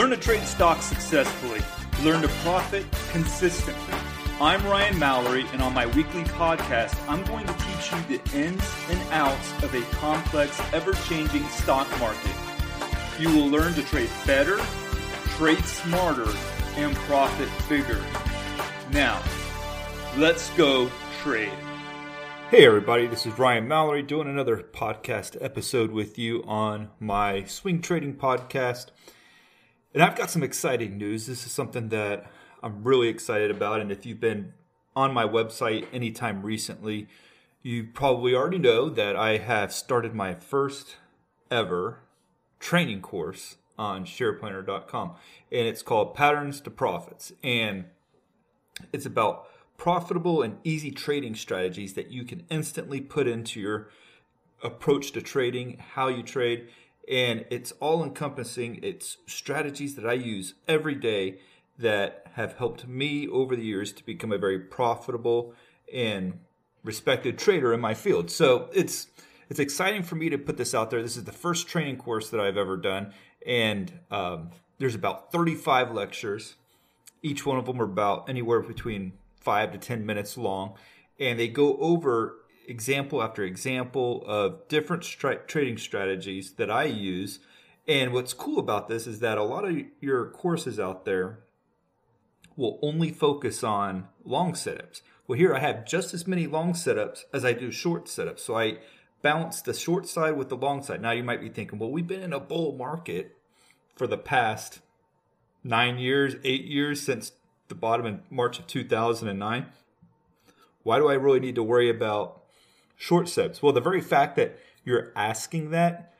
Learn to trade stocks successfully. Learn to profit consistently. I'm Ryan Mallaney, and on my weekly podcast, I'm going to teach you the ins and outs of a complex, ever changing stock market. You will learn to trade better, trade smarter, and profit bigger. Now, let's go trade. Hey, everybody, this is Ryan Mallaney doing another podcast episode with you on my swing trading podcast. And I've got some exciting news. This is something that I'm really excited about. And if you've been on my website anytime recently, you probably already know that I have started my first ever training course on shareplanner.com. And it's called Patterns to Profits. And it's about profitable and easy trading strategies that you can instantly put into your approach to trading, how you trade, and it's all encompassing. It's strategies that I use every day that have helped me over the years to become a very profitable and respected trader in my field. So it's it's exciting for me to put this out there. This is the first training course that I've ever done, and um, there's about 35 lectures. Each one of them are about anywhere between five to 10 minutes long, and they go over example after example of different stri- trading strategies that I use. And what's cool about this is that a lot of your courses out there will only focus on long setups. Well, here I have just as many long setups as I do short setups. So I balance the short side with the long side. Now you might be thinking, well, we've been in a bull market for the past nine years, eight years since the bottom in March of 2009. Why do I really need to worry about short setups? Well, the very fact that you're asking that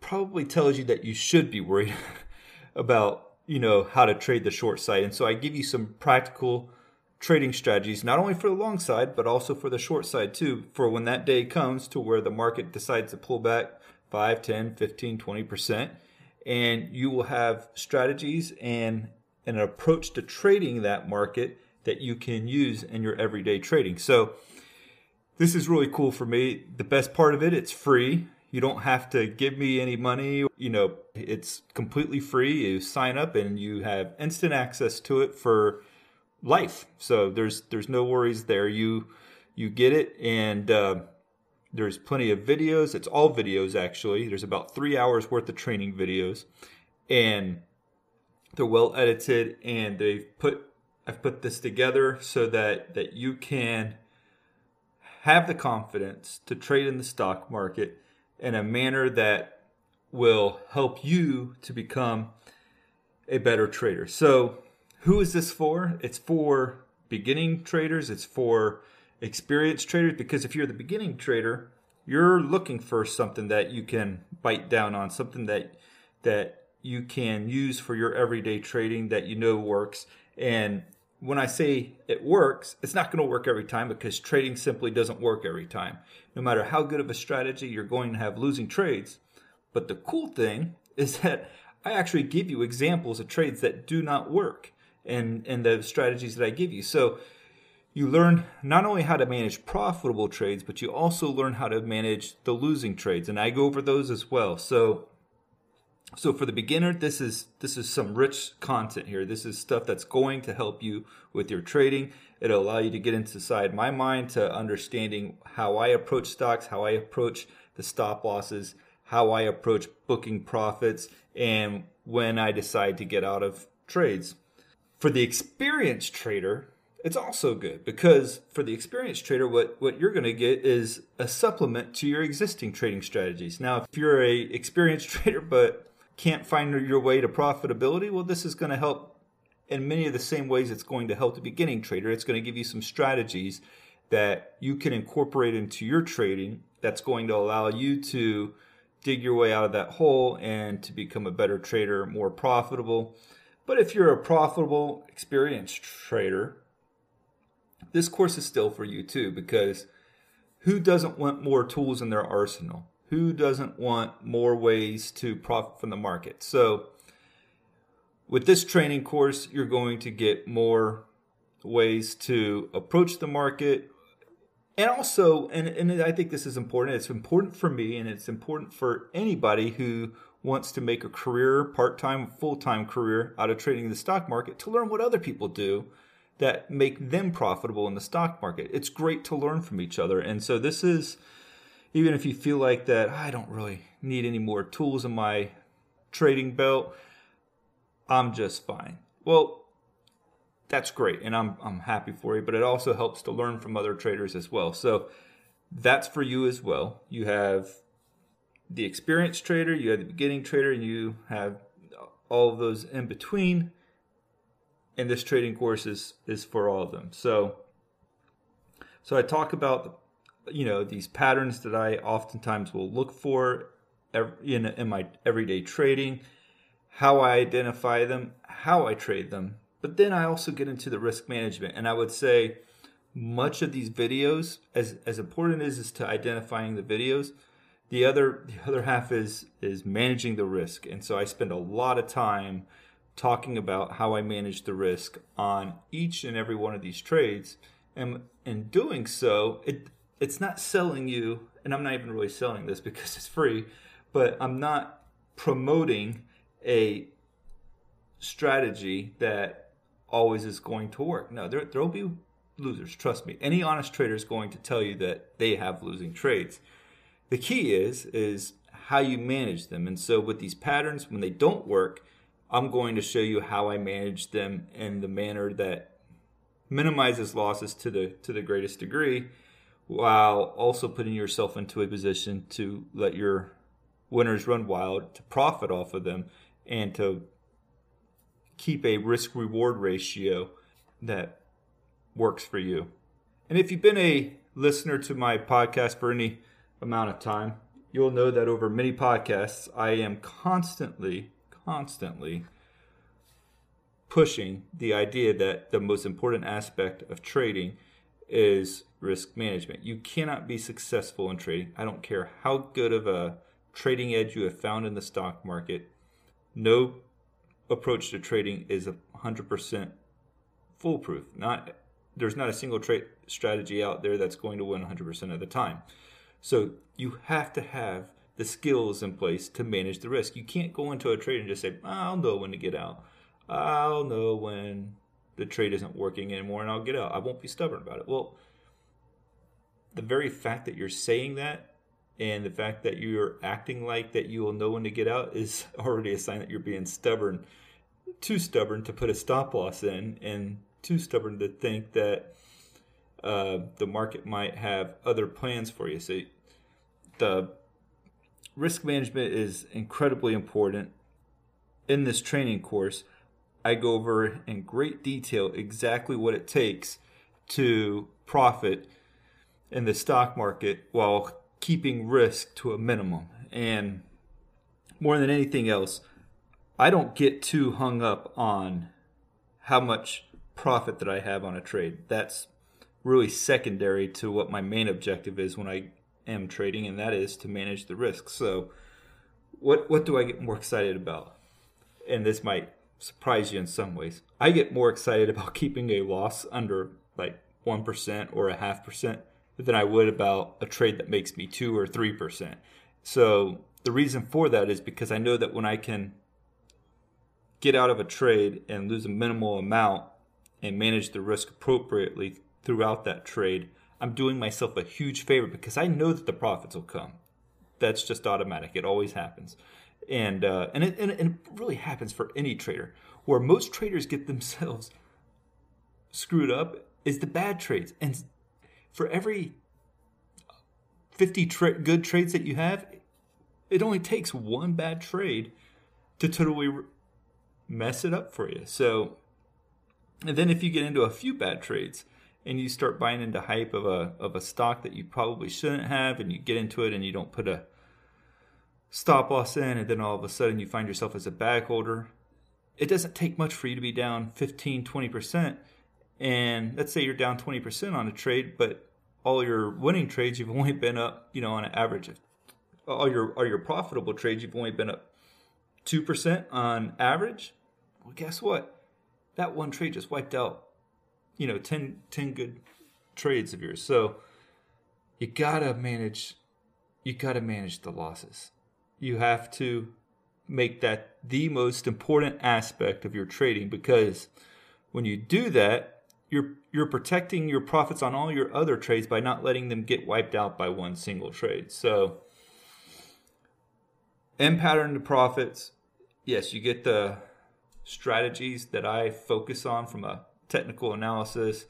probably tells you that you should be worried about, you know, how to trade the short side. And so I give you some practical trading strategies, not only for the long side, but also for the short side too, for when that day comes to where the market decides to pull back 5, 10, 15, 20%. And you will have strategies and an approach to trading that market that you can use in your everyday trading. So this is really cool for me. The best part of it, it's free. You don't have to give me any money. You know, it's completely free. You sign up and you have instant access to it for life. So there's there's no worries there. You you get it and uh, there's plenty of videos. It's all videos actually. There's about three hours worth of training videos, and they're well edited. And they've put I've put this together so that that you can have the confidence to trade in the stock market in a manner that will help you to become a better trader. So, who is this for? It's for beginning traders, it's for experienced traders because if you're the beginning trader, you're looking for something that you can bite down on, something that that you can use for your everyday trading that you know works and when I say it works, it's not going to work every time because trading simply doesn't work every time. No matter how good of a strategy, you're going to have losing trades. But the cool thing is that I actually give you examples of trades that do not work and, and the strategies that I give you. So you learn not only how to manage profitable trades, but you also learn how to manage the losing trades. And I go over those as well. So So for the beginner, this is this is some rich content here. This is stuff that's going to help you with your trading. It'll allow you to get inside my mind to understanding how I approach stocks, how I approach the stop losses, how I approach booking profits, and when I decide to get out of trades. For the experienced trader, it's also good because for the experienced trader, what, what you're going to get is a supplement to your existing trading strategies. Now, if you're a experienced trader but can't find your way to profitability, well, this is going to help in many of the same ways it's going to help the beginning trader. It's going to give you some strategies that you can incorporate into your trading that's going to allow you to dig your way out of that hole and to become a better trader, more profitable. But if you're a profitable, experienced trader, this course is still for you too, because who doesn't want more tools in their arsenal? Who doesn't want more ways to profit from the market? So, with this training course, you're going to get more ways to approach the market. And also, and, and I think this is important, it's important for me and it's important for anybody who wants to make a career, part time, full time career out of trading the stock market to learn what other people do that make them profitable in the stock market. It's great to learn from each other. And so this is even if you feel like that I don't really need any more tools in my trading belt, I'm just fine. Well, that's great and I'm I'm happy for you, but it also helps to learn from other traders as well. So that's for you as well. You have the experienced trader, you have the beginning trader, and you have all of those in between and this trading course is is for all of them. So so I talk about you know these patterns that I oftentimes will look for in in my everyday trading, how I identify them, how I trade them. But then I also get into the risk management, and I would say much of these videos, as as important as is to identifying the videos, the other the other half is is managing the risk, and so I spend a lot of time talking about how I manage the risk on each and every one of these trades. And in doing so, it it's not selling you, and I'm not even really selling this because it's free, but I'm not promoting a strategy that always is going to work. No, there there'll be losers, trust me. Any honest trader is going to tell you that they have losing trades. The key is is how you manage them. And so with these patterns when they don't work, I'm going to show you how I manage them in the manner that minimizes losses to the to the greatest degree while also putting yourself into a position to let your winners run wild to profit off of them and to keep a risk reward ratio that works for you. And if you've been a listener to my podcast for any amount of time, you'll know that over many podcasts I am constantly constantly pushing the idea that the most important aspect of trading is risk management. You cannot be successful in trading. I don't care how good of a trading edge you have found in the stock market. No approach to trading is 100% foolproof. Not there's not a single trade strategy out there that's going to win 100% of the time. So you have to have the skills in place to manage the risk. You can't go into a trade and just say, I'll know when to get out. I'll know when the trade isn't working anymore and I'll get out. I won't be stubborn about it. Well, the very fact that you're saying that and the fact that you're acting like that you will know when to get out is already a sign that you're being stubborn, too stubborn to put a stop loss in, and too stubborn to think that uh, the market might have other plans for you. So the risk management is incredibly important. In this training course, I go over in great detail exactly what it takes to profit in the stock market while keeping risk to a minimum. And more than anything else, I don't get too hung up on how much profit that I have on a trade. That's really secondary to what my main objective is when I am trading, and that is to manage the risk. So, what what do I get more excited about? And this might surprise you in some ways. I get more excited about keeping a loss under like one percent or a half percent than I would about a trade that makes me two or three percent. So the reason for that is because I know that when I can get out of a trade and lose a minimal amount and manage the risk appropriately throughout that trade, I'm doing myself a huge favor because I know that the profits will come. That's just automatic. It always happens. And uh, and, it, and it really happens for any trader. Where most traders get themselves screwed up is the bad trades. And for every 50 tra- good trades that you have, it only takes one bad trade to totally mess it up for you. So, and then if you get into a few bad trades and you start buying into hype of a of a stock that you probably shouldn't have, and you get into it and you don't put a stop loss in, and then all of a sudden you find yourself as a bag holder. It doesn't take much for you to be down 15, 20%. And let's say you're down 20% on a trade, but all your winning trades, you've only been up, you know, on an average of all your all your profitable trades, you've only been up 2% on average well, guess what? That one trade just wiped out, you know, 10, 10 good trades of yours. So you gotta manage, you gotta manage the losses. You have to make that the most important aspect of your trading because when you do that, you're you're protecting your profits on all your other trades by not letting them get wiped out by one single trade. So M pattern to profits, yes, you get the strategies that I focus on from a technical analysis,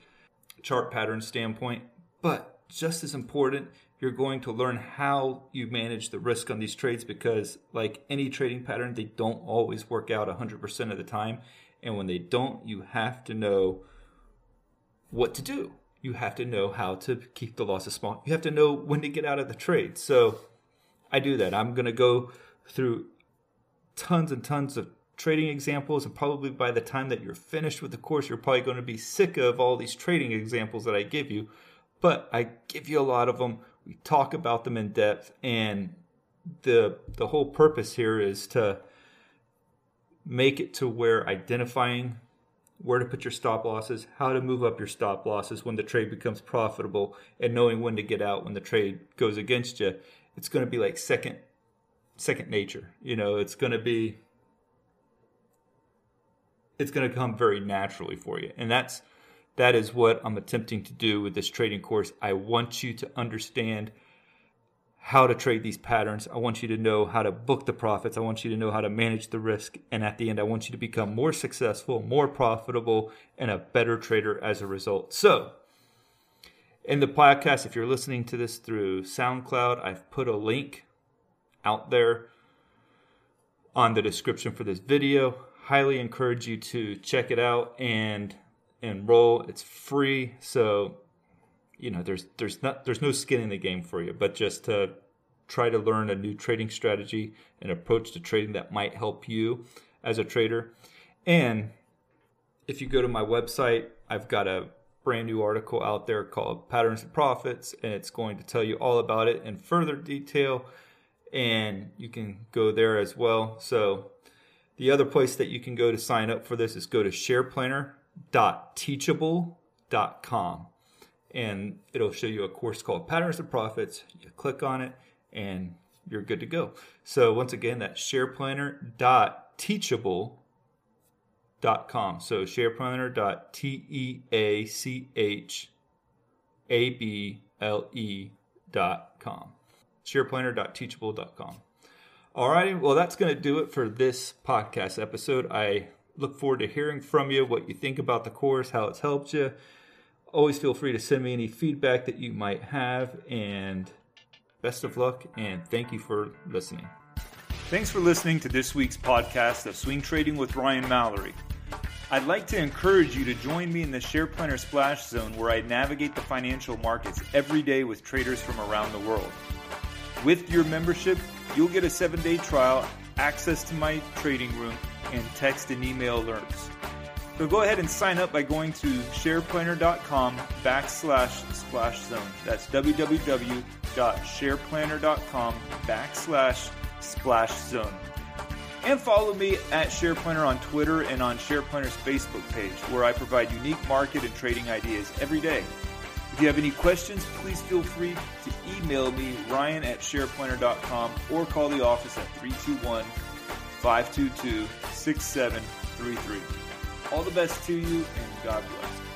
chart pattern standpoint. But just as important, you're going to learn how you manage the risk on these trades because, like any trading pattern, they don't always work out 100% of the time. And when they don't, you have to know what to do. You have to know how to keep the losses small. You have to know when to get out of the trade. So I do that. I'm going to go through tons and tons of trading examples and probably by the time that you're finished with the course you're probably going to be sick of all these trading examples that I give you but I give you a lot of them we talk about them in depth and the the whole purpose here is to make it to where identifying where to put your stop losses, how to move up your stop losses when the trade becomes profitable, and knowing when to get out when the trade goes against you. It's going to be like second second nature. You know, it's going to be it's going to come very naturally for you. And that's that is what I'm attempting to do with this trading course. I want you to understand how to trade these patterns. I want you to know how to book the profits. I want you to know how to manage the risk. And at the end, I want you to become more successful, more profitable, and a better trader as a result. So, in the podcast, if you're listening to this through SoundCloud, I've put a link out there on the description for this video highly encourage you to check it out and enroll. It's free, so you know there's there's not there's no skin in the game for you, but just to try to learn a new trading strategy and approach to trading that might help you as a trader. And if you go to my website, I've got a brand new article out there called Patterns of Profits, and it's going to tell you all about it in further detail. And you can go there as well. So the other place that you can go to sign up for this is go to shareplanner.teachable.com and it'll show you a course called Patterns of Profits. You click on it and you're good to go. So once again, that's shareplanner.teachable.com. So shareplanner.teachable.com. shareplanner.teachable.com. Alrighty, well, that's going to do it for this podcast episode. I look forward to hearing from you what you think about the course, how it's helped you. Always feel free to send me any feedback that you might have, and best of luck, and thank you for listening. Thanks for listening to this week's podcast of Swing Trading with Ryan Mallaney. I'd like to encourage you to join me in the Share Planner Splash Zone where I navigate the financial markets every day with traders from around the world. With your membership, You'll get a seven day trial, access to my trading room, and text and email alerts. So go ahead and sign up by going to shareplanner.com backslash splash zone. That's www.shareplanner.com backslash splash zone. And follow me at SharePlanner on Twitter and on SharePlanner's Facebook page, where I provide unique market and trading ideas every day. If you have any questions, please feel free to email me, ryan at shareplanner.com, or call the office at 321 522 6733. All the best to you, and God bless.